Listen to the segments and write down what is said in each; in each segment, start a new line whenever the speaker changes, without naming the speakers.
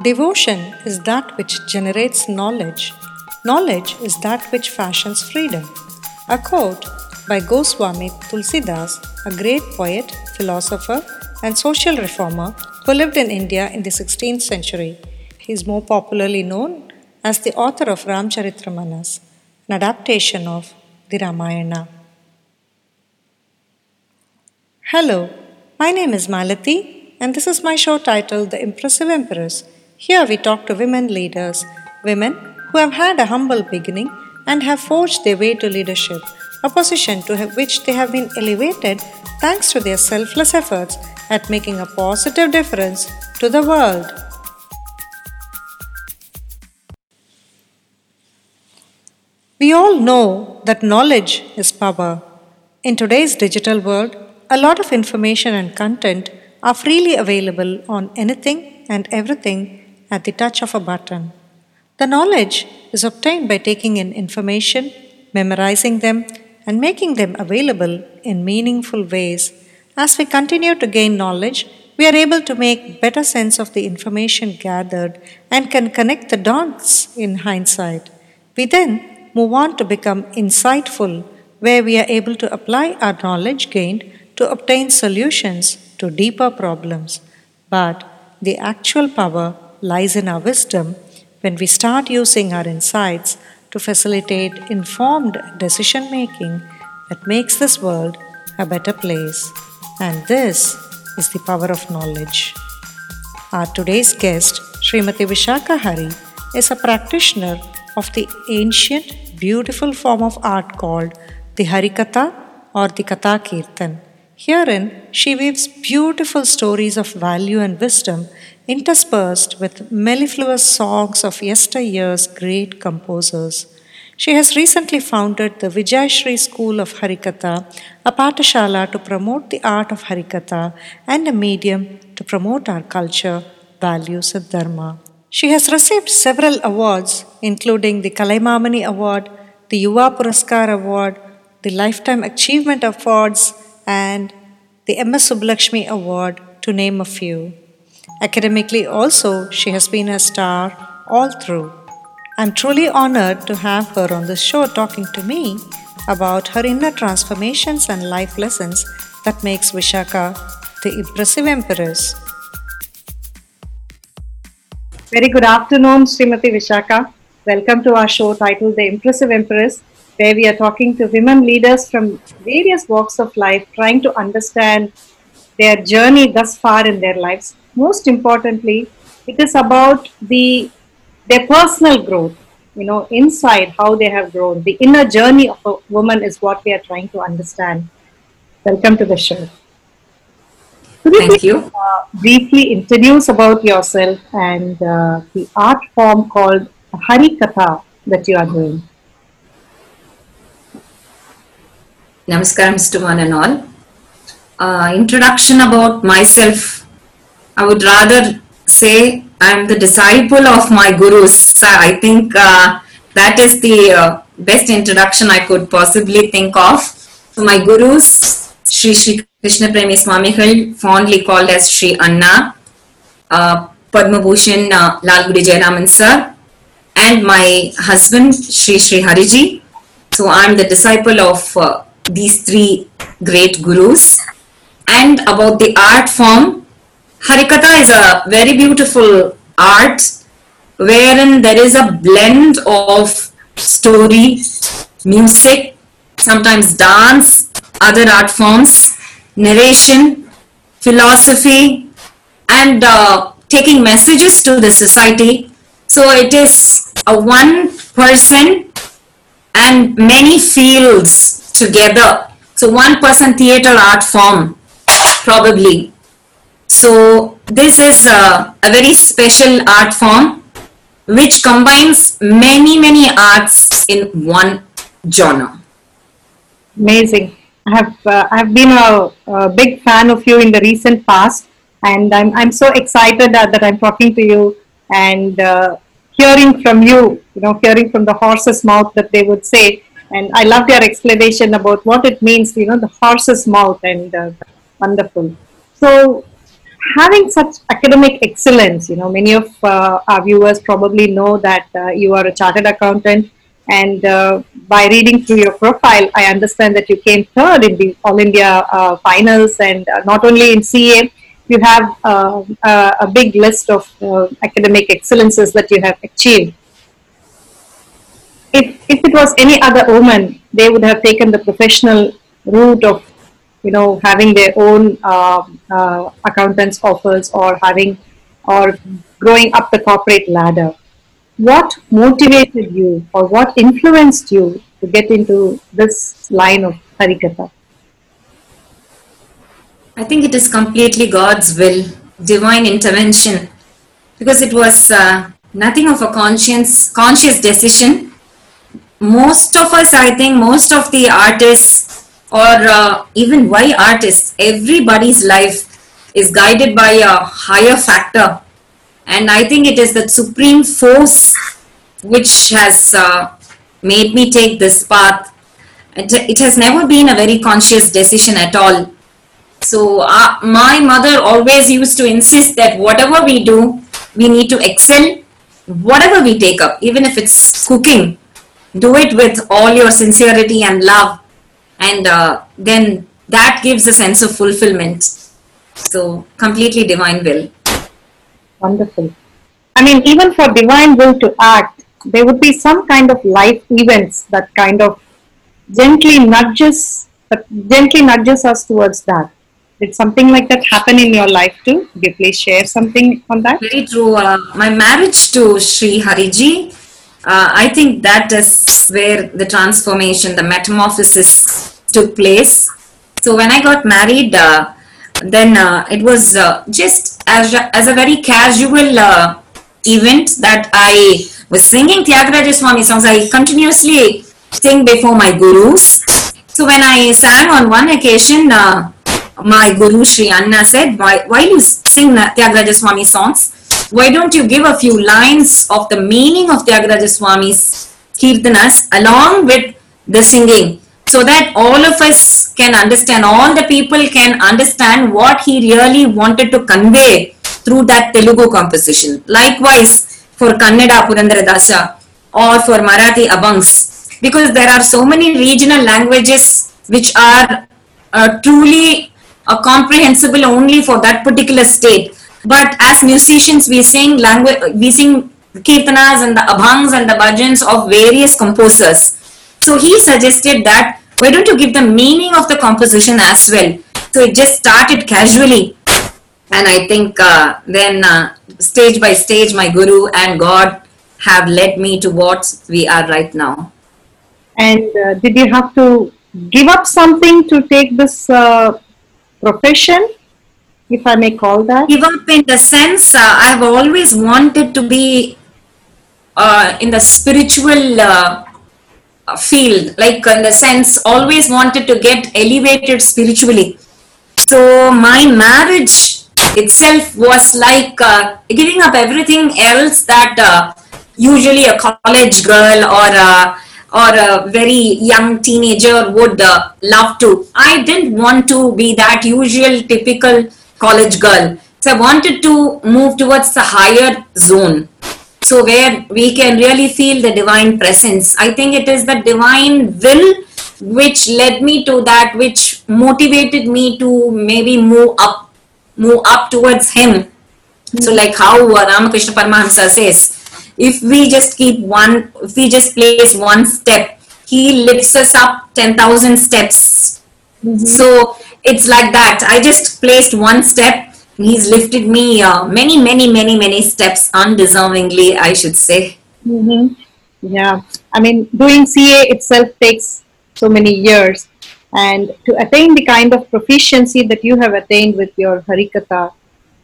Devotion is that which generates knowledge. Knowledge is that which fashions freedom. A quote by Goswami Tulsidas, a great poet, philosopher, and social reformer who lived in India in the 16th century. He is more popularly known as the author of Ramcharitmanas, an adaptation of the Ramayana. Hello, my name is Malati, and this is my show titled The Impressive Empress. Here we talk to women leaders, women who have had a humble beginning and have forged their way to leadership, a position to which they have been elevated thanks to their selfless efforts at making a positive difference to the world. We all know that knowledge is power. In today's digital world, a lot of information and content are freely available on anything and everything at the touch of a button. The knowledge is obtained by taking in information, memorizing them, and making them available in meaningful ways. As we continue to gain knowledge, we are able to make better sense of the information gathered and can connect the dots in hindsight. We then move on to become insightful, where we are able to apply our knowledge gained to obtain solutions to deeper problems. But the actual power lies in our wisdom when we start using our insights to facilitate informed decision making that makes this world a better place. And this is the power of knowledge. Our today's guest, Srimati Vishaka Hari, is a practitioner of the ancient, beautiful form of art called the Harikatha or the Katha Kirtan. Herein, she weaves beautiful stories of value and wisdom interspersed with mellifluous songs of yesteryear's great composers. She has recently founded the Vijayashri School of Harikatha, a patashala to promote the art of Harikatha and a medium to promote our culture, values, and dharma. She has received several awards, including the Kalaimamani Award, the Yuva Puraskar Award, the Lifetime Achievement Awards, and the MS Subbulakshmi Award, to name a few. Academically, also, she has been a star all through. I'm truly honored to have her on the show talking to me about her inner transformations and life lessons that makes Vishaka the impressive empress. Very good afternoon, Srimati Vishaka. Welcome to our show titled The Impressive Empress, where we are talking to women leaders from various walks of life, trying to understand their journey thus far in their lives most importantly, it is about the their personal growth. You know, inside how they have grown. The inner journey of a woman is what we are trying to understand. Welcome to the show.
Could you Thank you.
Uh, briefly introduce about yourself and uh, the art form called Hari Katha that you are doing?
Namaskar, Mr. One and all. Uh, introduction about myself I would rather say I'm the disciple of my gurus. I think uh, that is the uh, best introduction I could possibly think of. So my gurus, Sri Sri Krishna Premi Swamigal, fondly called as Sri Anna, uh, Padma Bhushan uh, Lalgudi Jayaraman sir, and my husband Sri Sri Hariji. So I'm the disciple of uh, these three great gurus. And about the art form, Harikatha is a very beautiful art wherein there is a blend of story, music, sometimes dance, other art forms, narration, philosophy, and uh, taking messages to the society. So it is a one person and many fields together. So one person theater art form probably so this is a, a very special art form which combines many many arts in one genre.
Amazing. I have uh, I've been a, a, big fan of you in the recent past, and I'm I'm so excited that, that I'm talking to you and uh, hearing from you. You know, hearing from the horse's mouth that they would say. And I loved your explanation about what it means. You know, the horse's mouth and uh, wonderful. So
having such academic excellence, you know, many of uh, our viewers probably know that uh, you are a chartered accountant, and uh, by reading through your profile, I understand that you came third in the All India uh, finals, and uh, not only in CA, you have uh, a big list of academic excellences that you have achieved. If, if it was any other woman, they would have taken the professional route of, you know, having their own uh, uh, accountant's offers or having or growing up the corporate ladder. What motivated you or what influenced you to get into this line of Harikatha?
I think it is completely God's will, divine intervention, because it was uh, nothing of a conscience, conscious decision. Most of us, I think, most of the artists, or uh, even why artists, everybody's life is guided by a higher factor, and I think it is the supreme force which has uh, made me take this path. It, it has never been a very conscious decision at all so uh, my mother always used to insist that whatever we do, we need to excel. Whatever we take up, even if it's cooking, do it with all your sincerity and love, and uh, then that gives a sense of fulfillment. So completely divine will.
Wonderful. I mean, even for divine will to act, there would be some kind of life events that kind of gently nudges, gently nudges us towards that. Did something like that happen in your life too? Could you please share something on that?
Very true. Uh, my marriage to Sri Hariji, uh, I think that is where the transformation, the metamorphosis took place. So when I got married, uh, then uh, it was uh, just as a, as a very casual uh, event that I was singing Tyagaraja Swami songs. I continuously sing before my gurus. So when I sang on one occasion, uh, my guru Sri Anna said, why, while you sing Tyagaraja Swami songs, why don't you give a few lines of the meaning of Tyagaraja Swami's kirtanas along with the singing so that all of us can understand, all the people can understand what he really wanted to convey through that Telugu composition. Likewise for Kannada Purandaradasa or for Marathi Abhangs because there are so many regional languages which are uh, truly uh, comprehensible only for that particular state. But as musicians, we sing language, we sing kirtanas and the abhangs and the bhajans of various composers. So he suggested that why don't you give the meaning of the composition as well? So it just started casually, and I think uh, then uh, stage by stage, my guru and God have led me to what we are right now.
And uh, did you have to give up something to take this uh, profession, if I may call that?
give up in the sense uh, I have always wanted to be uh, in the spiritual uh, uh, field, like in the sense, always wanted to get elevated spiritually. So my marriage itself was like uh, giving up everything else that uh, usually a college girl or a, or a very young teenager would love to. I didn't want to be that usual typical college girl. So I wanted to move towards the higher zone. So where we can really feel the divine presence. I think it is the divine will which led me to that, which motivated me to maybe move up, move up towards him. So like how Ramakrishna Paramahamsa says, if we just keep one, if we just place one step, he lifts us up 10,000 steps. Mm-hmm. So it's like that. I just placed one step. He's lifted me uh, many, many, many, many steps undeservingly, I should say.
hmm Yeah, I mean, doing CA itself takes so many years, and to attain the kind of proficiency that you have attained with your Harikatha,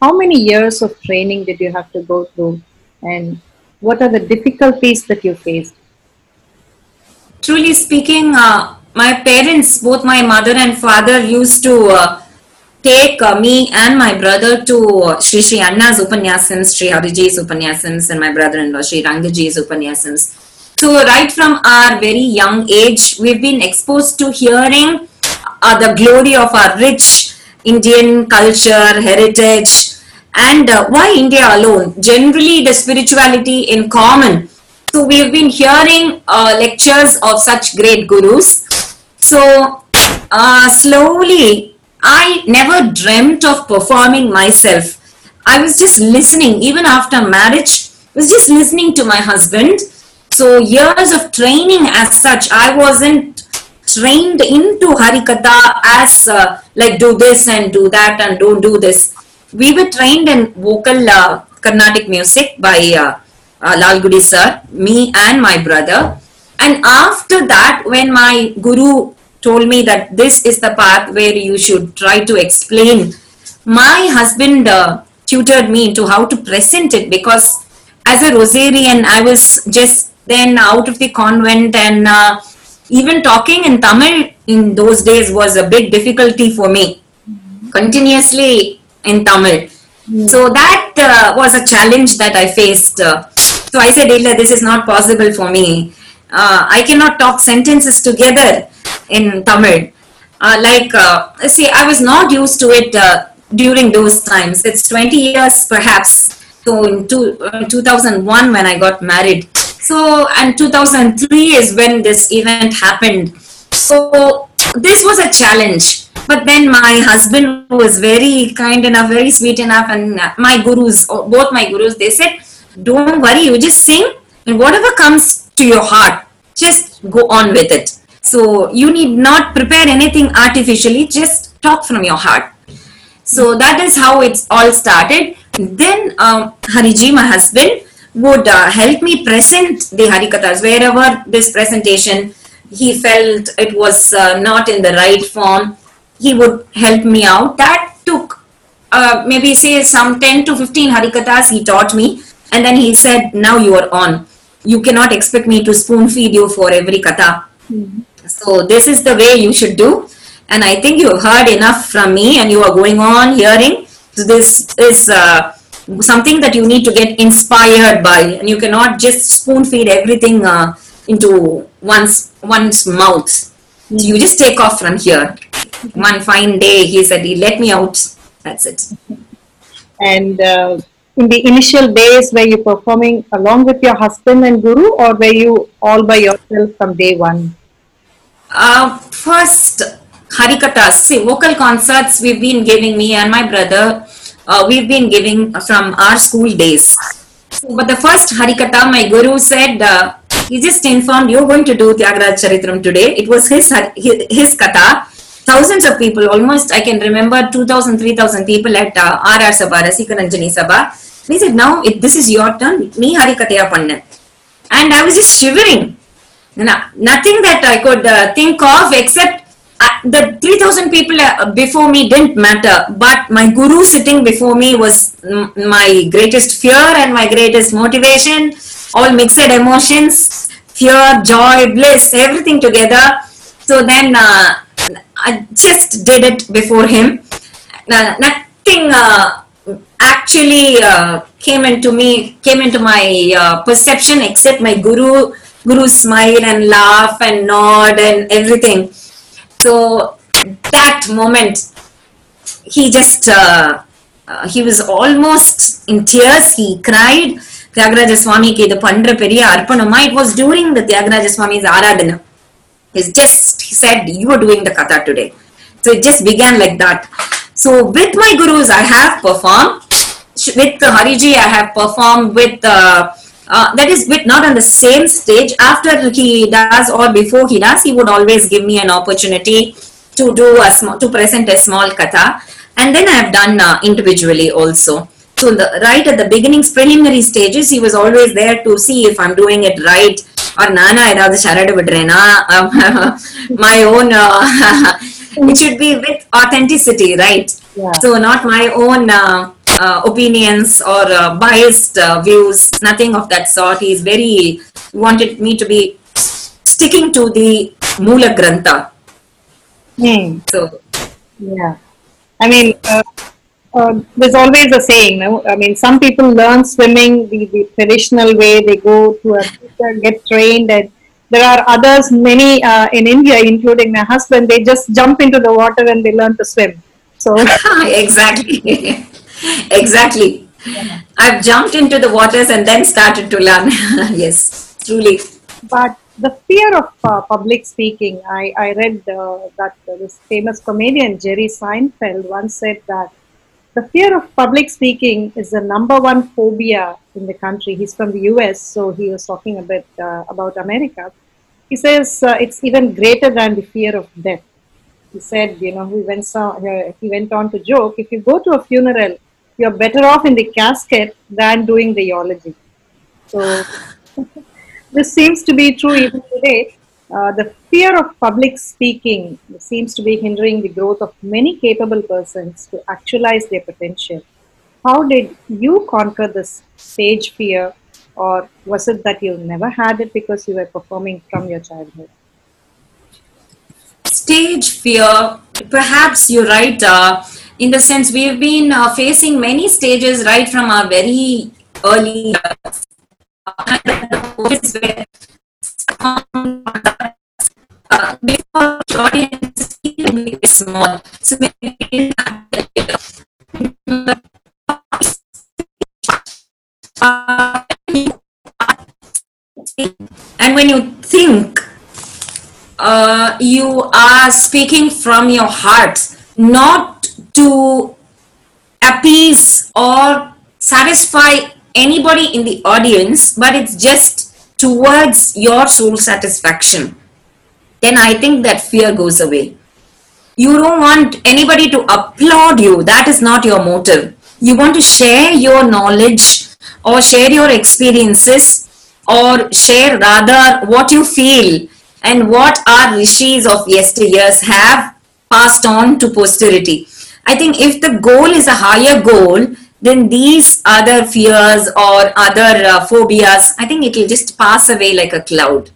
how many years of training did you have to go through, and what are the difficulties that you faced?
Truly speaking, uh, my parents, both my mother and father, used to uh, take uh, me and my brother to uh, Sri Sri Anna's Upanyasams, Sri Hariji's Upanyasams, and my brother-in-law Sri Rangaji's Upanyasams. So right from our very young age, we've been exposed to hearing uh, the glory of our rich Indian culture, heritage, and uh, why India alone? Generally, the spirituality in common. So, we have been hearing uh, lectures of such great gurus. So, uh, slowly, I never dreamt of performing myself. I was just listening, even after marriage, was just listening to my husband. So, years of training as such, I wasn't trained into Harikatha as uh, like do this and do that and don't do this. We were trained in vocal uh, Carnatic music by uh, uh, Lal Gudi sir, me and my brother. And after that, when my guru told me that this is the path where you should try to explain, my husband uh, tutored me into how to present it because as a Rosarian, I was just then out of the convent and uh, even talking in Tamil in those days was a big difficulty for me. Continuously in Tamil. So that uh, was a challenge that I faced. Uh, so I said, Illa, this is not possible for me. Uh, I cannot talk sentences together in Tamil. Uh, like, uh, see, I was not used to it uh, during those times. It's 20 years perhaps. So in two, uh, 2001 when I got married. So, and 2003 is when this event happened. So, this was a challenge. But then my husband was very kind enough, very sweet enough, and my gurus, both my gurus, they said, Don't worry, you just sing, and whatever comes to your heart, just go on with it. So, you need not prepare anything artificially, just talk from your heart. So, that is how it's all started. Then, um, Hariji, my husband, would uh, help me present the Harikathas wherever this presentation he felt it was uh, not in the right form. He would help me out. That took uh, maybe say some 10 to 15 Harikathas he taught me, and then he said, Now you are on. You cannot expect me to spoon feed you for every katha. So, this is the way you should do. And I think you have heard enough from me, and you are going on hearing. So, this is. Uh, something that you need to get inspired by and you cannot just spoon feed everything uh, into one's one's mouth so you just take off from here one fine day he said he let me out that's it
And uh, in the initial days, where you performing along with your husband and guru, or were you all by yourself from day one?
uh, first harikathas see vocal concerts we've been giving me and my brother uh, we've been giving from our school days so, but the first harikatha my guru said uh, he just informed you're going to do Tyagaraja Charitram today. It was his his, his katha. Thousands of people, almost I can remember 2,000, 3,000 people at uh, RR Sabha, Rasikaranjani Sabha. He said, now it, this is your turn. Me harikataya panna. And I was just shivering. No- Nothing that I could uh, think of except uh, the 3000 people uh, before me didn't matter but my guru sitting before me was my greatest fear and my greatest motivation all mixed emotions fear joy bliss everything together so then uh, i just did it before him nothing uh, actually uh, came into me came into my uh, perception except my guru guru smile and laugh and nod and everything so that moment he just uh, uh, he was almost in tears he cried Thyagaraja சுவாமிக்கு இது பண்ற பெரிய அர்ப்பணமா it was during the Thyagaraja சுவாமி's Aradhana It's just he said you are doing the katha today so it just began like that so with my gurus i have performed Sh- with uh, hariji i have performed with uh, uh, that is with not on the same stage after he does or before he does he would always give me an opportunity to do a small to present a small katha and then i have done uh, individually also so the right at the beginning's preliminary stages he was always there to see if i'm doing it right or nana ஏதாவது சரடு விடுறேனா my own uh, it should be with authenticity right
Yeah.
so not my own uh, uh, opinions or uh, biased uh, views nothing of that sort he's very he wanted me to be sticking to the mula grantha
Hmm.
so
Yeah. I mean, uh, uh, there's always a saying, no? I mean, some people learn swimming the, the traditional way, they go to a teacher, get trained, and there are others, many uh, in India, including my husband, they just jump into the water and they learn to swim. So
exactly. exactly. I've jumped into the waters and then started to learn. yes, truly.
but the fear of uh, public speaking, I, I read uh, that uh, this famous comedian Jerry Seinfeld once said that the fear of public speaking is the number one phobia in the country. He's from the US, so he was talking a bit uh, about America. He says uh, it's even greater than the fear of death. He said, you know, he went, so, uh, he went on to joke if you go to a funeral, you're better off in the casket than doing the eulogy. So, this seems to be true even today. Uh, the fear of public speaking seems to be hindering the growth of many capable persons to actualize their potential. How did you conquer this stage fear, or was it that you never had it because you were performing from your childhood?
Stage fear, perhaps you're right. Uh, in the sense, we've been uh, facing many stages right from our very early years. And when you think uh, you are speaking from your heart not to appease or satisfy anybody in the audience but it's just towards your soul satisfaction. Then i think that fear goes away. You don't want anybody to applaud you. That is not your motive. You want to share your knowledge or share your experiences or share rather what you feel and what our rishis of yesteryears have passed on to posterity. I think if the goal is a higher goal, then these other fears or other uh, phobias, I think it will just pass away like a cloud.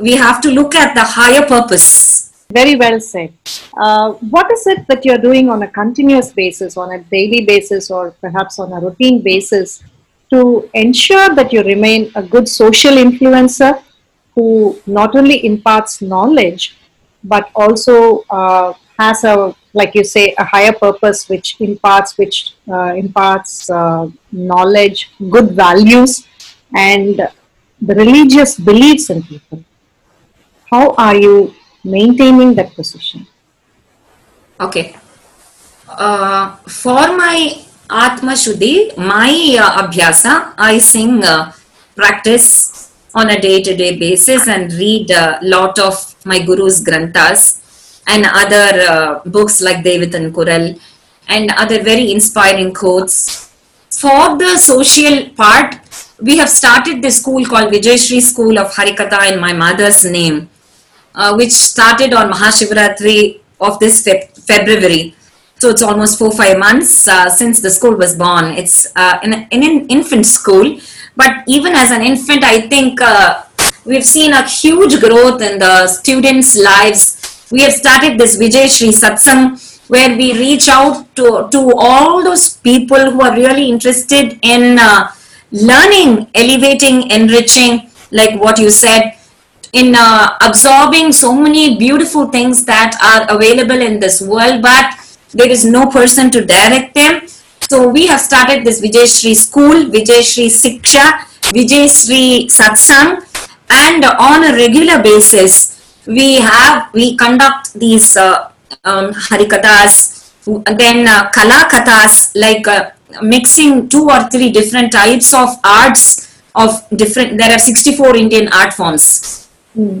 We have to look at the higher purpose.
Very well said. Uh, what is it that you're doing on a continuous basis, on a daily basis, or perhaps on a routine basis to ensure that you remain a good social influencer who not only imparts knowledge but also uh, has a like you say a higher purpose which imparts which uh, imparts uh, knowledge good values and the religious beliefs in people. How are you maintaining that position?
Okay. Uh, for my Atma Shuddhi, my uh, Abhyasa, I sing, uh, practice on a day to day basis and read a lot of my Guru's Granthas and other uh, books like Devitan Kural and other very inspiring quotes. For the social part, we have started this school called Vijayashri School of Harikatha in my mother's name uh, which started on Mahashivratri of this Feb- February. So it's almost four five months uh, since the school was born. It's uh, in, in an infant school, but even as an infant, I think uh, we've seen a huge growth in the students' lives. We have started this Vijay Shri Satsang where we reach out to, to all those people who are really interested in uh, learning, elevating, enriching, like what you said, in uh, absorbing so many beautiful things that are available in this world, but there is no person to direct them. So we have started this Vijay Shri School, Vijay Shri Siksha, Vijay Shri Satsang, and on a regular basis, we have we conduct these uh, um, harikathas, then uh, kala kathas, like uh, mixing two or three different types of arts of different. There are 64 Indian art forms.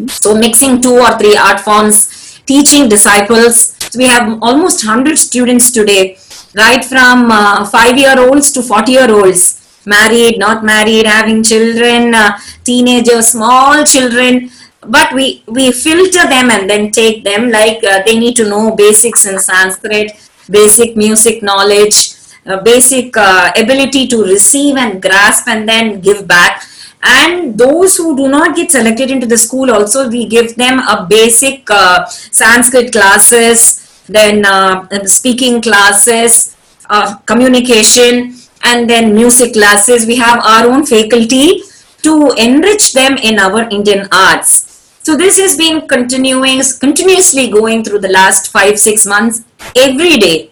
So mixing two or three art forms, teaching disciples. So we have almost 100 students today, right from uh, five year olds to 40 year olds, married, not married, having children, uh, teenagers, small children. But we, we filter them and then take them like uh, they need to know basics in Sanskrit, basic music knowledge, uh, basic uh, ability to receive and grasp and then give back. And those who do not get selected into the school also we give them a basic uh, sanskrit classes then uh, speaking classes uh, communication and then music classes. We have our own faculty to enrich them in our indian arts So this has been continuing, continuously going through the last five, six months, every day,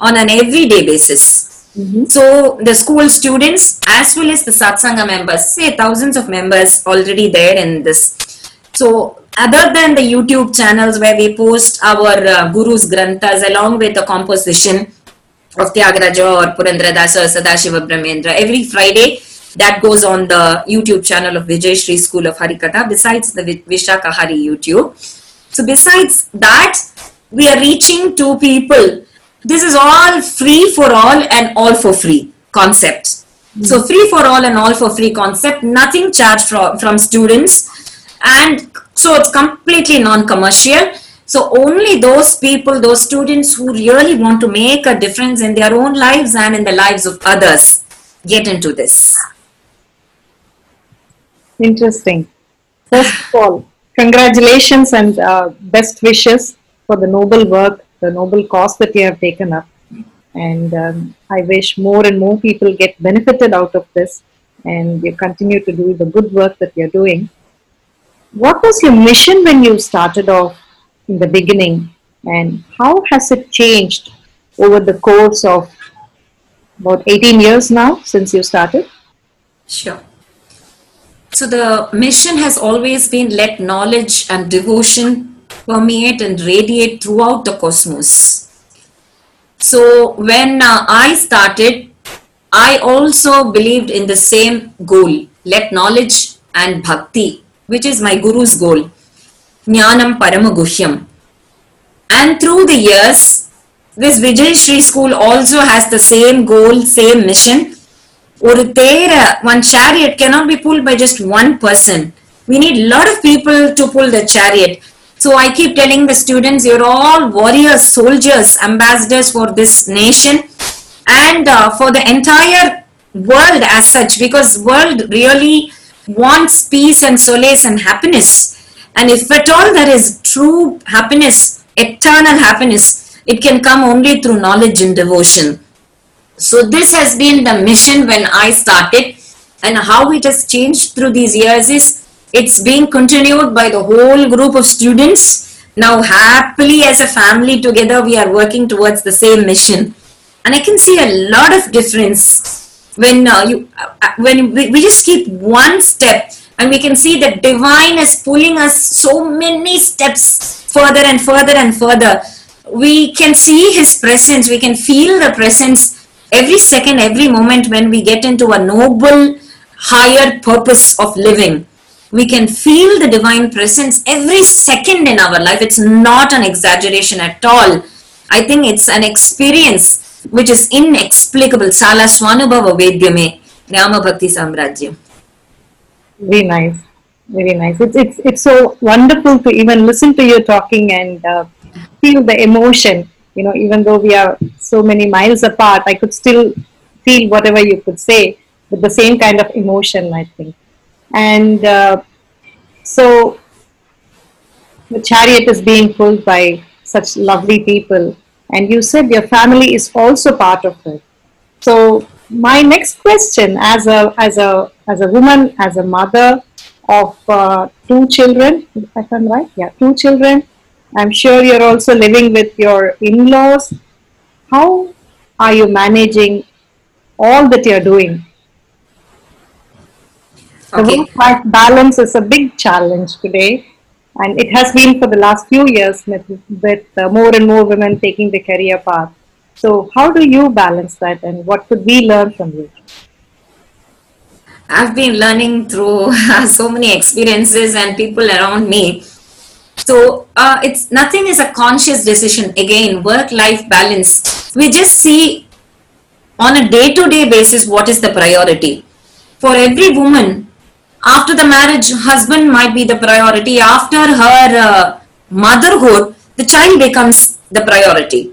on an everyday basis. So the school students as well as the satsanga members, say thousands of members already there in this. So other than the YouTube channels where we post our uh, Guru's Granthas along with the composition of Tyagaraja or Purandaradasa or Sadashiva Brahmendra every Friday that goes on the YouTube channel of Vijay Shri School of Harikatha besides the Vi- Vishaka Hari YouTube. So besides that, we are reaching to people. This is all free for all and all for free concept. So hmm. free for all and all for free concept, nothing charged from, from students and so it's completely non-commercial. So only those people, those students who really want to make a difference in their own lives and in the lives of others get into this.
Interesting. First of all, congratulations and uh, best wishes for the noble work, the noble cause that you have taken up. And um, I wish more and more people get benefited out of this and you continue to do the good work that you're doing. What was your mission when you started off in the beginning and how has it changed over the course of about 18 years now since you started?
Sure. So the mission has always been let knowledge and devotion permeate and radiate throughout the cosmos. So when uh, I started, I also believed in the same goal let knowledge and bhakti, which is my guru's goal. Jnanam Paramaguhyam. And through the years, this Vijay Shri school also has the same goal, same mission. ஒரு தேர one chariot cannot be pulled by just one person we need a lot of people to pull the chariot so i keep telling the students you're all warriors soldiers ambassadors for this nation and uh, for the entire world as such because world really wants peace and solace and happiness and if at all there is true happiness eternal happiness it can come only through knowledge and devotion so this has been the mission when I started and how it has changed through these years is it's being continued by the whole group of students. Now happily as a family together we are working towards the same mission. And I can see a lot of difference when uh, you uh, when we, we just keep one step and we can see that divine is pulling us so many steps further and further and further we can see his presence we can feel the presence every second every moment when we get into a noble higher purpose of living we can feel the divine presence every second in our life. It's not an exaggeration at all. I think it's an experience which is inexplicable. Sala swanubhava vedyame rama bhakti samrajyam
Very nice, very nice. It's it's it's so wonderful to even listen to you talking and uh, feel the emotion. You know, even though we are so many miles apart, I could still feel whatever you could say with the same kind of emotion. I think, and uh, so the chariot is being pulled by such lovely people, and you said your family is also part of it. So my next question, as a as a as a woman, as a mother of uh, two children, if I'm right, yeah, two children. I'm sure you're also living with your in-laws. How are you managing all that you're doing? Okay. The
Okay.
work-life balance is a big challenge today, and it has been for the last few years with, with uh, more and more women taking the career path. So, how do you balance that, and what could we learn from you?
I've been learning through so many experiences and people around me. So uh, it's nothing is a conscious decision. Again, work-life balance. We just see on a day-to-day basis what is the priority. For every woman, after the marriage, husband might be the priority. After her uh, motherhood, the child becomes the priority.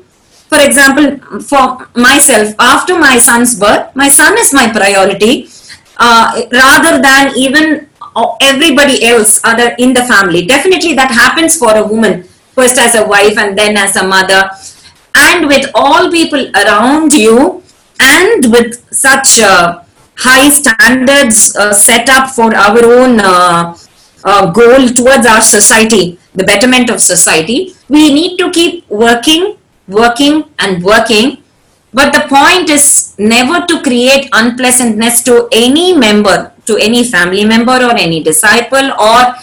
For example, for myself, after my son's birth, my son is my priority uh, rather than even uh, everybody else other in the family. Definitely that happens for a woman, first as a wife and then as a mother. And with all people around you and with such uh, high standards uh, set up for our own uh, uh, goal towards our society, the betterment of society, we need to keep working, working, and working. But the point is never to create unpleasantness to any member, to any family member or any disciple or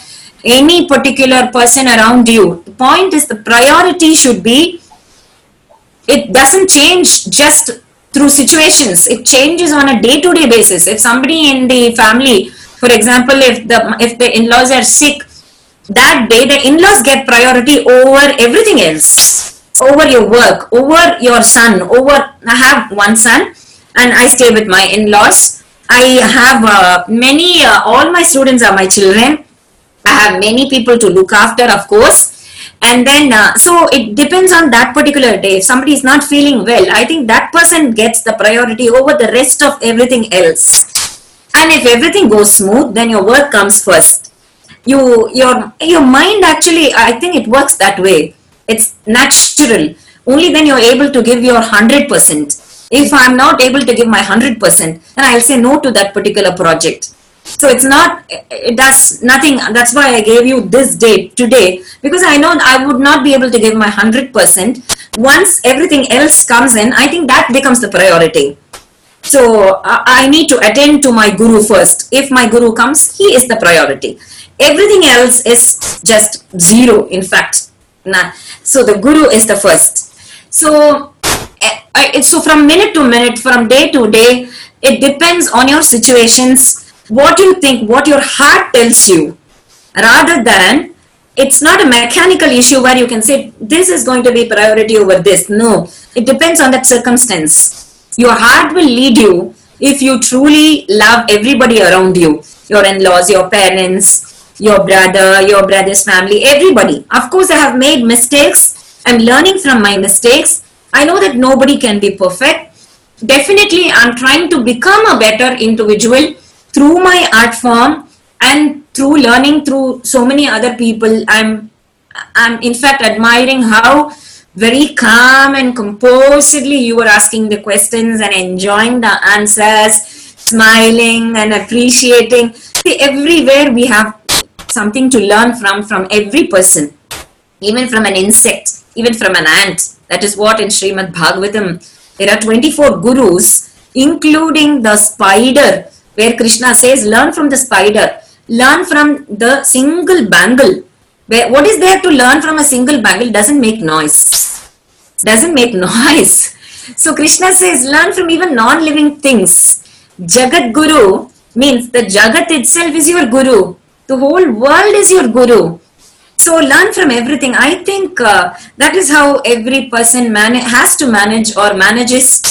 any particular person around you. The point is the priority should be it doesn't change just through situations. It changes on a day to day basis. If somebody in the family for example if the if the in-laws are sick that day the in-laws get priority over everything else. Over your work over your son over i have one son and i stay with my in-laws i have uh, many uh, all my students are my children I have many people to look after, of course. And then, uh, so it depends on that particular day. If somebody is not feeling well, I think that person gets the priority over the rest of everything else. And if everything goes smooth, then your work comes first. You, your, your mind actually, I think it works that way. It's natural. Only then you're able to give your 100%. If I'm not able to give my 100%, then I'll say no to that particular project. So it's not it does nothing. That's why i gave you this date today because i know i would not be able to give my 100% once everything else comes in i think that becomes the priority. So i need to attend to my guru first. If my guru comes he is the priority. Everything else is just zero in fact. So the guru is the first. So eh, so from minute to minute from day to day it depends on your situations what you think, what your heart tells you, rather than it's not a mechanical issue where you can say this is going to be priority over this. No, it depends on that circumstance. Your heart will lead you if you truly love everybody around you, your in-laws, your parents, your brother, your brother's family, everybody. Of course, I have made mistakes. I'm learning from my mistakes. I know that nobody can be perfect. Definitely, I'm trying to become a better individual through my art form and through learning through so many other people. I'm i'm in fact admiring how very calm and composedly you were asking the questions and enjoying the answers smiling and appreciating. See everywhere we have something to learn from from every person even from an insect even from an ant that is what in Srimad Bhagavatam there are 24 gurus including the spider where Krishna says, learn from the spider, learn from the single bangle. Where, what is there to learn from a single bangle doesn't make noise. Doesn't make noise. So Krishna says, learn from even non-living things. Jagat Guru means the Jagat itself is your Guru. The whole world is your Guru. So learn from everything. I think uh, that is how every person man- has to manage or manages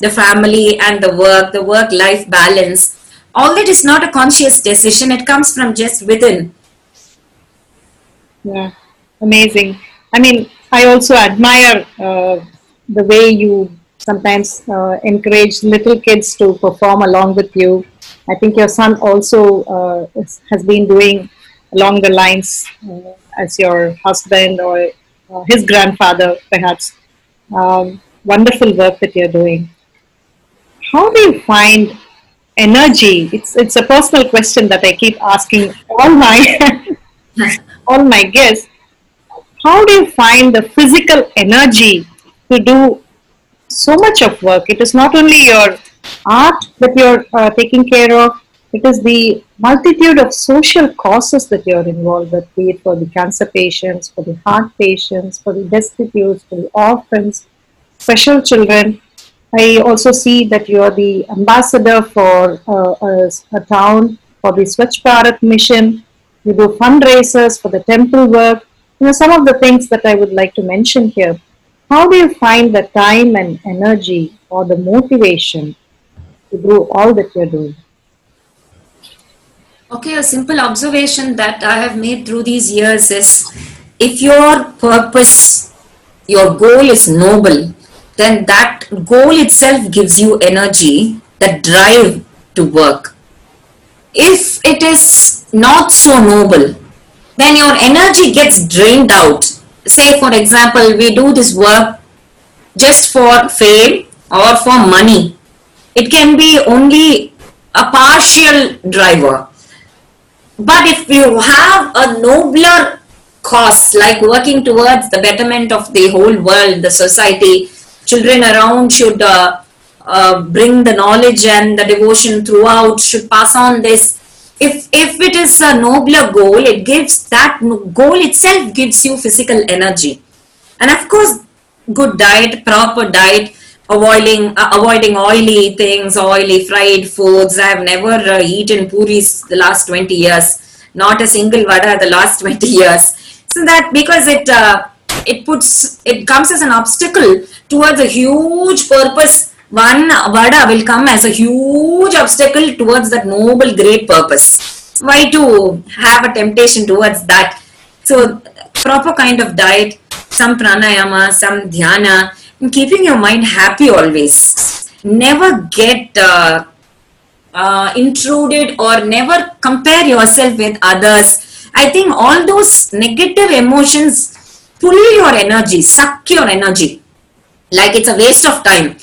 the family and the work, the work-life balance. All that is not a conscious decision it comes from just within.
Yeah amazing. I mean i also admire uh, the way you sometimes uh, encourage little kids to perform along with you. I think your son also uh, has been doing along the lines. Uh, as your husband or uh, his grandfather perhaps. Um, wonderful work that you're doing. How do you find energy? It's it's a personal question that i keep asking all my all my guests. How do you find the physical energy to do so much of work? It is not only your art that you're uh, taking care of. It is the multitude of social causes that you're involved with be it for the cancer patients for the heart patients for the destitute for the orphans special children I also see that you are the ambassador for uh, a, a, town for the Swachh Bharat mission. You do fundraisers for the temple work. You know, some of the things that I would like to mention here. How do you find the time and energy or the motivation to do all that you're doing?
Okay, a simple observation that I have made through these years is if your purpose, your goal is noble, then that goal itself gives you energy, that drive to work. If it is not so noble, then your energy gets drained out. Say, for example, we do this work just for fame or for money. It can be only a partial driver. But if you have a nobler cause, like working towards the betterment of the whole world, the society, children around should uh, uh, bring the knowledge and the devotion throughout, should pass on this. If, if it is a nobler goal, it gives that goal itself gives you physical energy. And of course, good diet, proper diet, avoiding uh, avoiding oily things, oily fried foods. I have never uh, eaten puris the last 20 years, not a single vada the last 20 years. So that because it uh, it puts it comes as an obstacle towards a huge purpose. One vada will come as a huge obstacle towards that noble great purpose. Why to have a temptation towards that? So proper kind of diet, some pranayama, some dhyana, keeping your mind happy always. Never get uh, uh, intruded or never compare yourself with others. I think all those negative emotions pull your energy, suck your energy. Like it's a waste of time.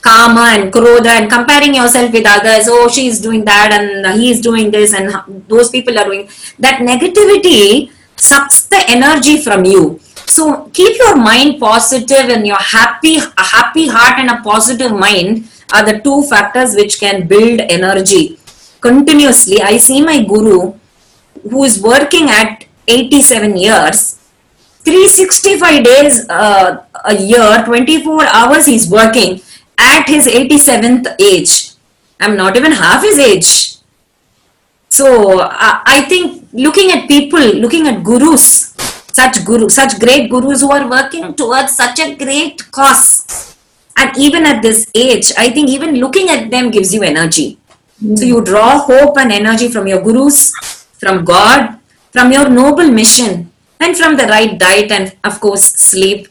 Kama and Krodha and comparing yourself with others. Oh, she's doing that and he's doing this and those people are doing that. Negativity sucks the energy from you so keep your mind positive and your happy, a happy heart and a positive mind are the two factors which can build energy continuously. I see my guru who is working at 87 years, 365 days uh, a year, 24 hours he's working at his 87th age. I'm not even half his age. So I think looking at people, looking at gurus, such guru, such great gurus who are working towards such a great cause. And even at this age, I think even looking at them gives you energy. Mm. So you draw hope and energy from your gurus, from God, from your noble mission, and from the right diet and of course sleep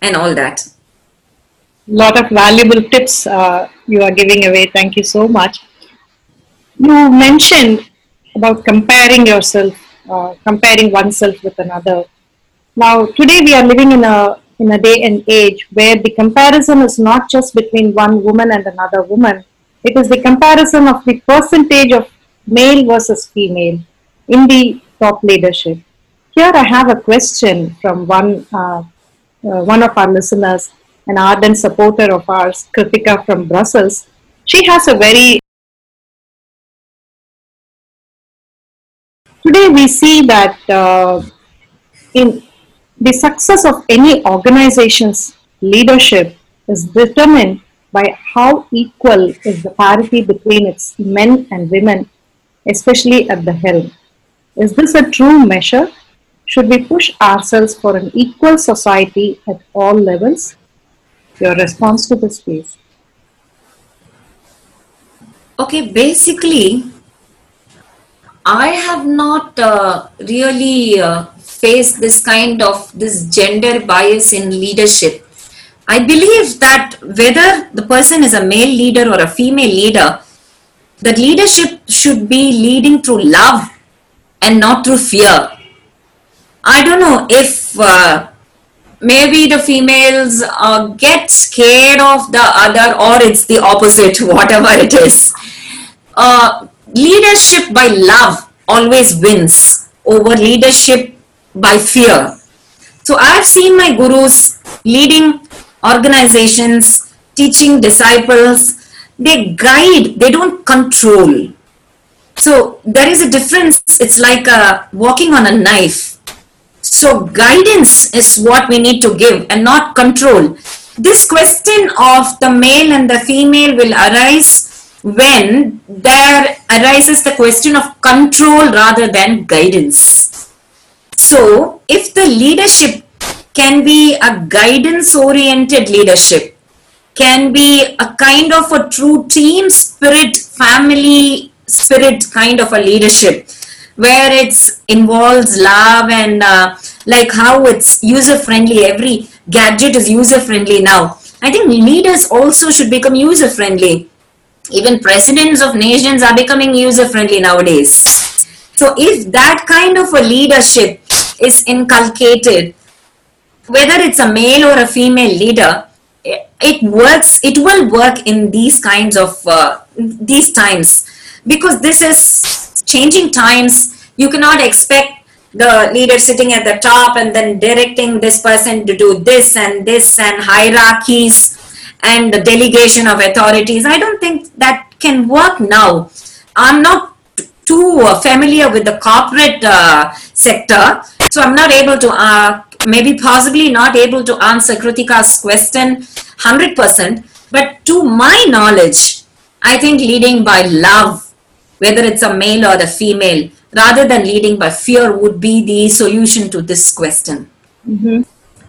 and all that.
Lot of valuable tips uh, you are giving away. Thank you so much. You mentioned about comparing yourself uh, comparing oneself with another. Now, today we are living in a in a day and age where the comparison is not just between one woman and another woman. It is the comparison of the percentage of male versus female in the top leadership. Here I have a question from one uh, uh, one of our listeners, an ardent supporter of ours, Kritika from Brussels. She has a very Today we see that uh, in the success of any organization's leadership is determined by how equal is the parity between its men and women, especially at the helm. Is this a true measure? Should we push ourselves for an equal society at all levels? Your response to this, please.
Okay, basically, I have not uh, really uh, faced this kind of this gender bias in leadership. I believe that whether the person is a male leader or a female leader, that leadership should be leading through love and not through fear. I don't know if uh, maybe the females uh, get scared of the other or it's the opposite, whatever it is. Uh, leadership by love always wins over leadership by fear. So I've seen my gurus leading organizations, teaching disciples. They guide, they don't control. So there is a difference. It's like uh, walking on a knife. So guidance is what we need to give and not control. This question of the male and the female will arise when there arises the question of control rather than guidance. So, if the leadership can be a guidance oriented leadership, can be a kind of a true team spirit, family spirit kind of a leadership where it involves love and uh, like how it's user friendly every gadget is user friendly now i think leaders also should become user friendly even presidents of nations are becoming user friendly nowadays. So if that kind of a leadership is inculcated, whether it's a male or a female leader, it works, it will work in these kinds of, uh, these times. Because this is changing times. You cannot expect the leader sitting at the top and then directing this person to do this and this and hierarchies and the delegation of authorities. I don't think that can work now. I'm not too uh, familiar with the corporate uh, sector, so I'm not able to, uh, maybe possibly not able to answer Kritika's question 100%. But to my knowledge, I think leading by love, whether it's a male or the female, rather than leading by fear, would be the solution to this question.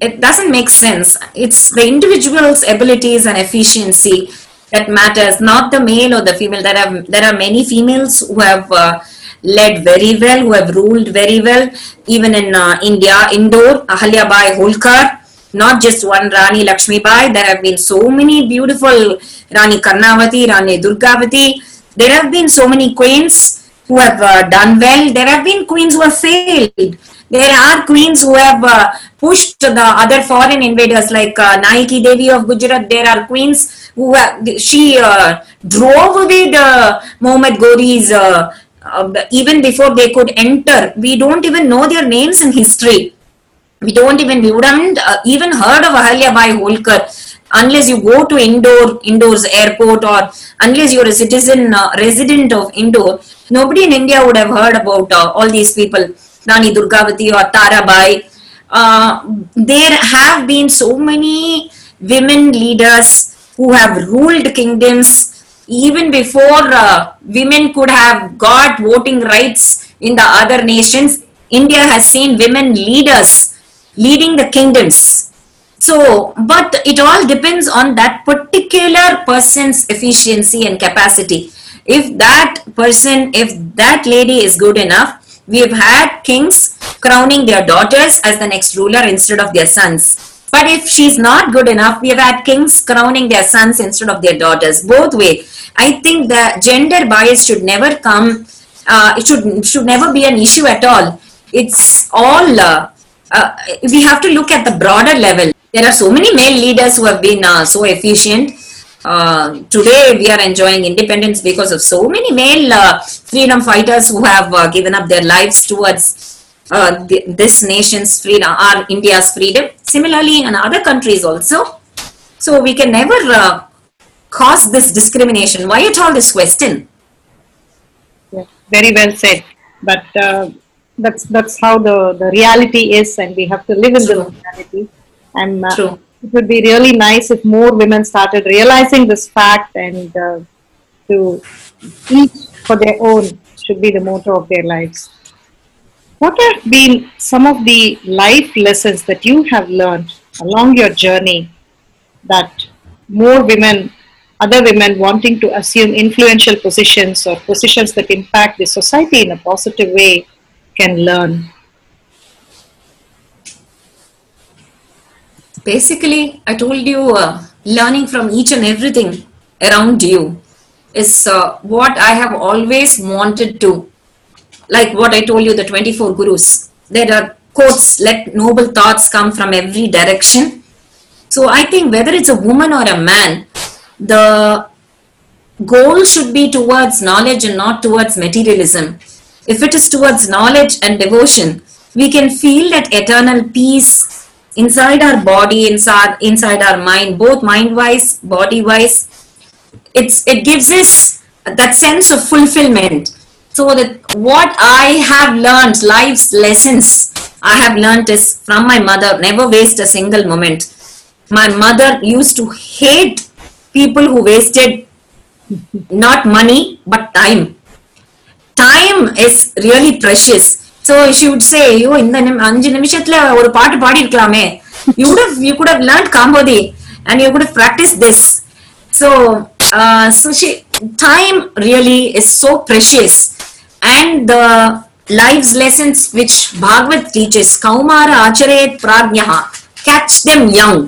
It doesn't make sense. It's the individual's abilities and efficiency that matters, not the male or the female. There are there are many females who have uh, led very well, who have ruled very well, even in uh, India. Indore, Ahalya Bai Holkar, not just one Rani Lakshmi Bai. There have been so many beautiful Rani Karnavati, Rani Durgavati. There have been so many queens who have uh, done well. There have been queens who have failed. There are queens who have uh, pushed the other foreign invaders, like uh, Naiki Devi of Gujarat. There are queens who she uh, drove away the Mohammed Ghoris uh, uh, even before they could enter. We don't even know their names in history we don't even we wouldn't uh, even heard of Ahalya Bai Holkar unless you go to Indore Indore's airport or unless you're a citizen uh, resident of Indore nobody in India would have heard about uh, all these people Rani Durgavati or Tarabai uh, there have been so many women leaders who have ruled kingdoms even before uh, women could have got voting rights in the other nations India has seen women leaders leading the kingdoms. So, but it all depends on that particular person's efficiency and capacity. If that person, if that lady is good enough, we have had kings crowning their daughters as the next ruler instead of their sons. But if she's not good enough, we have had kings crowning their sons instead of their daughters. Both way, I think the gender bias should never come. Uh, it should should never be an issue at all. It's all. Uh, uh, we have to look at the broader level. There are so many male leaders who have been uh, so efficient. Uh, today we are enjoying independence because of so many male uh, freedom fighters who have uh, given up their lives towards uh, the, this nation's freedom, our India's freedom. Similarly, in other countries also. So we can never uh, cause this discrimination. Why at all this question?
Yeah, very well said. But uh, that's that's how the, the reality is, and we have to live in
True.
the reality. And uh,
True.
It would be really nice if more women started realizing this fact and uh, to each for their own should be the motto of their lives. What have been some of the life lessons that you have learned along your journey that more women, other women wanting to assume influential positions or positions that impact the society in a positive way can learn?
Basically i told you uh, learning from each and everything around you is uh, what i have always wanted to. Like what i told you the 24 gurus. There are quotes let noble thoughts come from every direction. So i think whether it's a woman or a man the goal should be towards knowledge and not towards materialism. If it is towards knowledge and devotion we can feel that eternal peace inside our body inside inside our mind both mind wise body wise it's it gives us that sense of fulfillment. So that what i have learned life's lessons i have learned is from my mother. Never waste a single moment. My mother used to hate people who wasted not money but time. Time is really precious so she would say ஐயோ இந்த நிமி- அஞ்சு நிமிஷத்துல ஒரு பாட்டு பாடி இருக்கலாமே you would have you could have learned kambodi and you could have practiced this so uh, so she time really is so precious and the life's lessons which bhagavad teaches kaumara acharayat prajnaha catch them young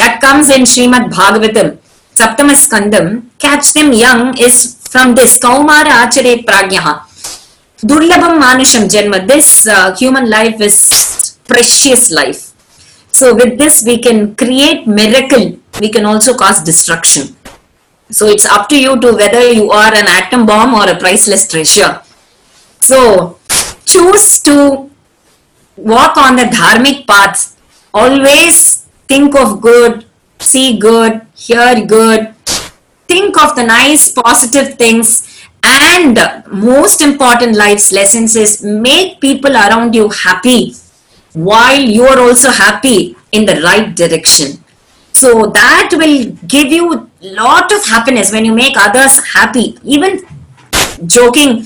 that comes in Srimad Bhagavatam Saptama Skandam catch them young is from this kaumara acharayat prajnaha Durlabham Manusham Janma. This uh, human life is precious life. So with this we can create miracle. We can also cause destruction. So it's up to you to whether you are an atom bomb or a priceless treasure. So choose to walk on the dharmic path, always think of good, see good, hear good, think of the nice positive things and most important life's lessons is make people around you happy while you are also happy in the right direction. So that will give you lot of happiness when you make others happy. Even joking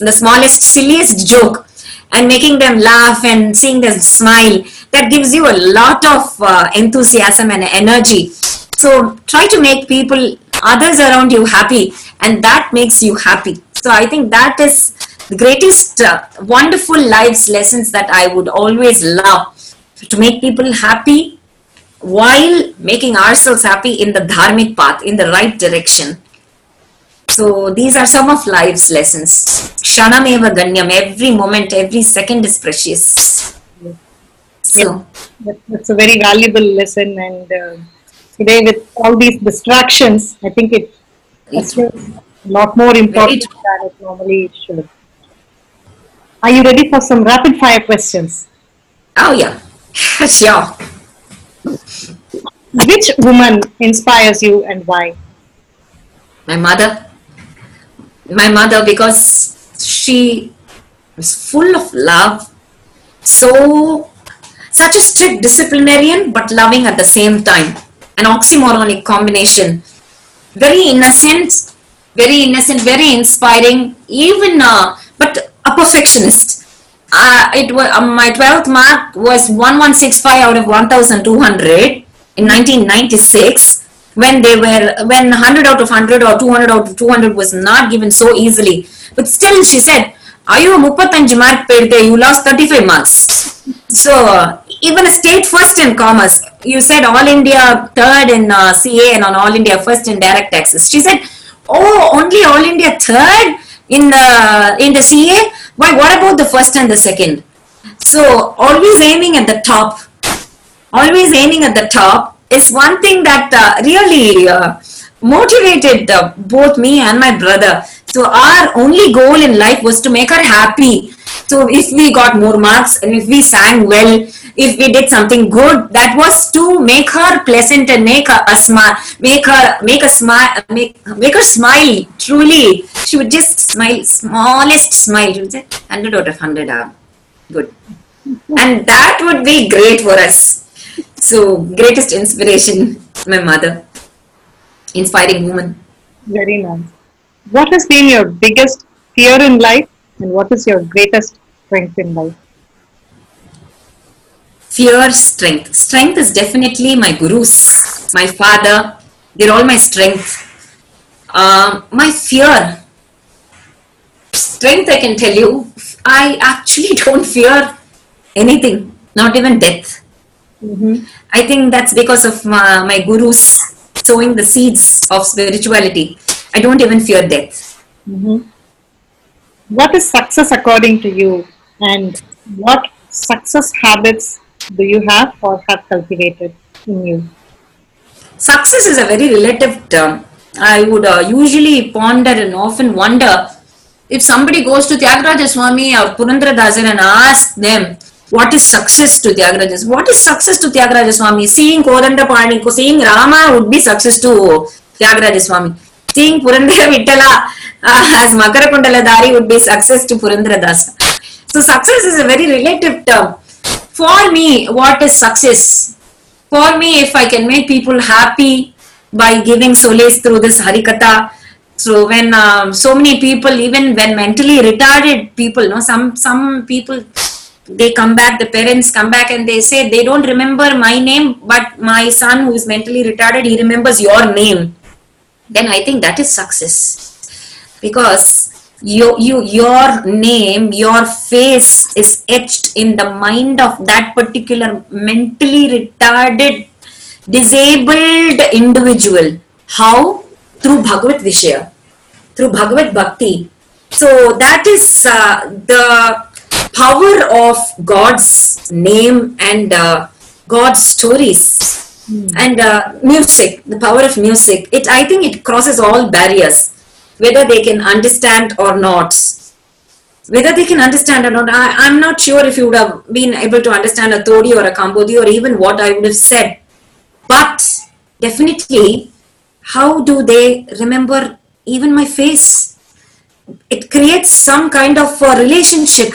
the smallest silliest joke and making them laugh and seeing them smile that gives you a lot of uh, enthusiasm and energy. So try to make people others around you happy and that makes you happy. So i think that is the greatest uh, wonderful life's lessons that i would always love to make people happy while making ourselves happy in the dharmic path in the right direction. So these are some of life's lessons. Kshanameva ganyam every moment every second is precious. So
That, that's a very valuable lesson, and uh, today with all these distractions, I think it it's a lot more important than it normally should. Are you ready for some rapid fire questions?
oh yeah. Sure
Which woman inspires you and why?
my mother. My mother because she was full of love. So such a strict disciplinarian but loving at the same time. An oxymoronic combination very innocent very innocent very inspiring even uh, but a perfectionist. Uh, it was uh, my 12th mark was 1165 out of 1200 in 1996 when they were when 100 out of 100 or 200 out of 200 was not given so easily. But still she said ஐயோ முப்பத்தஞ்சு mark போயிருக்கு you lose thirty five marks so even state first in commerce you said all India third in CA and on all India first in direct taxes she said oh only all India third in the in the CA, Why? what about the first and the second? So always aiming at the top, always aiming at the top is one thing that uh, really uh, motivated uh, both me and my brother so our only goal in life was to make her happy. So if we got more marks and if we sang well, if we did something good, that was to make her pleasant and make her a smile, make her make a smile, make make her smile. Truly, she would just smile, smallest smile. She would say, hundred out of hundred are good, and that would be great for us. So, greatest inspiration, my mother. Inspiring woman.
Very nice. What has been your biggest fear in life, and what is your greatest strength in life?
Fear, strength. Strength is definitely my gurus, my father. They're all my strength. Um, my fear. Strength, I can tell you, I actually don't fear anything, not even death. I think that's because of my, my gurus sowing the seeds of spirituality. I don't even fear death.
What is success according to you, and what success habits do you have or have cultivated in you?
Success is a very relative term. I would uh, usually ponder and often wonder if somebody goes to Tyagaraja Swami or Purandara Dasan and asks them, what is success to Tyagaraja? What is success to Tyagaraja Swami? Seeing Kodanda Pani, seeing Rama would be success to Tyagaraja Swami. Seeing Purandara Vittala uh, as Makarakundala Dari would be success to Purandara Dasa. So success is a very relative term. For me, what is success? For me, if I can make people happy by giving solace through this Harikatha, so when um, so many people, even when mentally retarded people, no, some some people they come back, the parents come back and they say they don't remember my name, but my son who is mentally retarded, he remembers your name. Then I think that is success because you, you your name, your face is etched in the mind of that particular mentally retarded, disabled individual. How? Through Bhagavad Vishaya, through Bhagavad Bhakti. So that is uh, the power of God's name and uh, God's stories and uh, music, the power of music. It I think it crosses all barriers, whether they can understand or not. whether they can understand or not, I, I'm not sure if you would have been able to understand a Todi or a Kambodi or even what I would have said. But definitely, how do they remember even my face? It creates some kind of a relationship.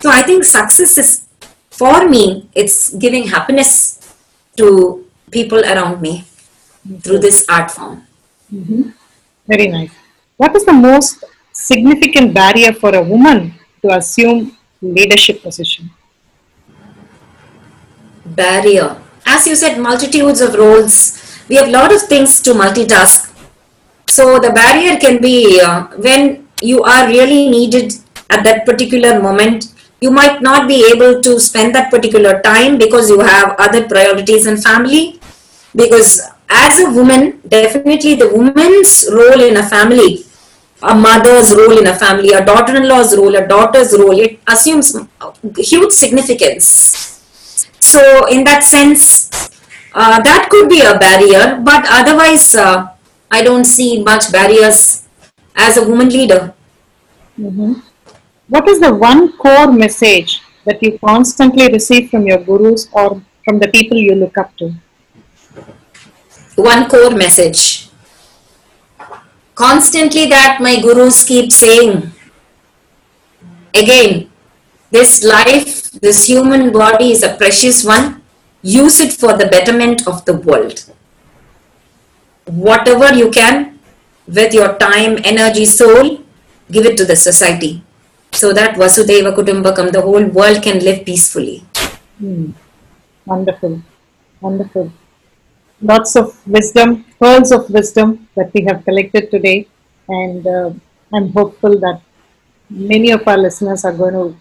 So I think success is, for me, it's giving happiness to people around me through this art form.
Very nice. What is the most significant barrier for a woman to assume leadership position?
barrier. As you said, multitudes of roles. We have a lot of things to multitask. So the barrier can be uh, when you are really needed at that particular moment. You might not be able to spend that particular time because you have other priorities and family. Because as a woman, definitely the woman's role in a family, a mother's role in a family, a daughter-in-law's role, a daughter's role, it assumes huge significance. So, in that sense, uh, that could be a barrier, but otherwise, uh, I don't see much barriers as a woman leader.
What is the one core message that you constantly receive from your gurus or from the people you look up to?
One core message. Constantly, that my gurus keep saying again, this life, this human body is a precious one. Use it for the betterment of the world. Whatever you can with your time, energy, soul, give it to the society so that Vasudeva Kutumbakam, the whole world can live peacefully.
Wonderful. Wonderful. Lots of wisdom, pearls of wisdom that we have collected today. And uh, I'm hopeful that many of our listeners are going to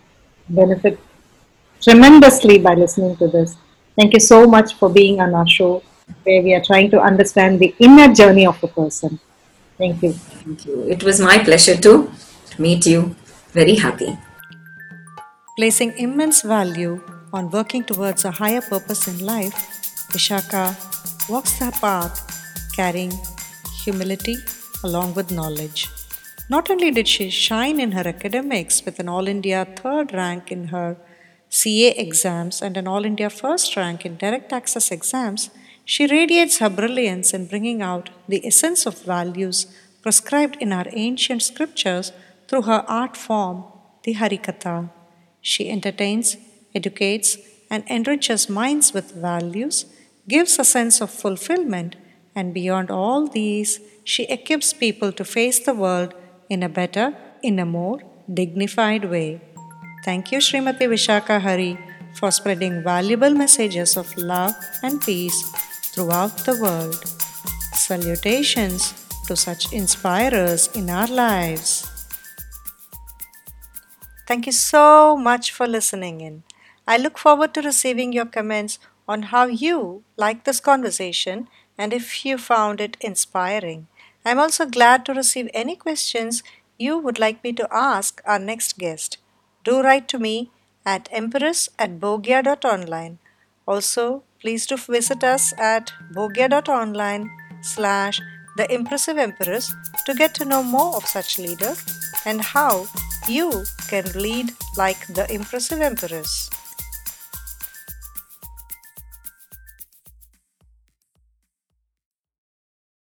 benefit tremendously by listening to this. Thank you so much for being on our show, where we are trying to understand the inner journey of a person. Thank you.
Thank you. It was my pleasure to meet you. Very happy.
Placing immense value on working towards a higher purpose in life, Vishaka walks the path carrying humility along with knowledge. Not only did she shine in her academics with an All India third rank in her CA exams and an All India first rank in direct taxes exams, she radiates her brilliance in bringing out the essence of values prescribed in our ancient scriptures through her art form, the Harikatha. She entertains, educates, and enriches minds with values, gives a sense of fulfillment, and beyond all these, she equips people to face the world in a better, in a more dignified way. Thank you, Srimati Vishaka Hari, for spreading valuable messages of love and peace throughout the world. Salutations to such inspirers in our lives. Thank you so much for listening in. I look forward to receiving your comments on how you like this conversation and if you found it inspiring. I'm also glad to receive any questions you would like me to ask our next guest. Do write to me at empress at bogia.online. Also, please do visit us at bogia.online slash the impressive empress to get to know more of such leaders and how you can lead like the impressive empress.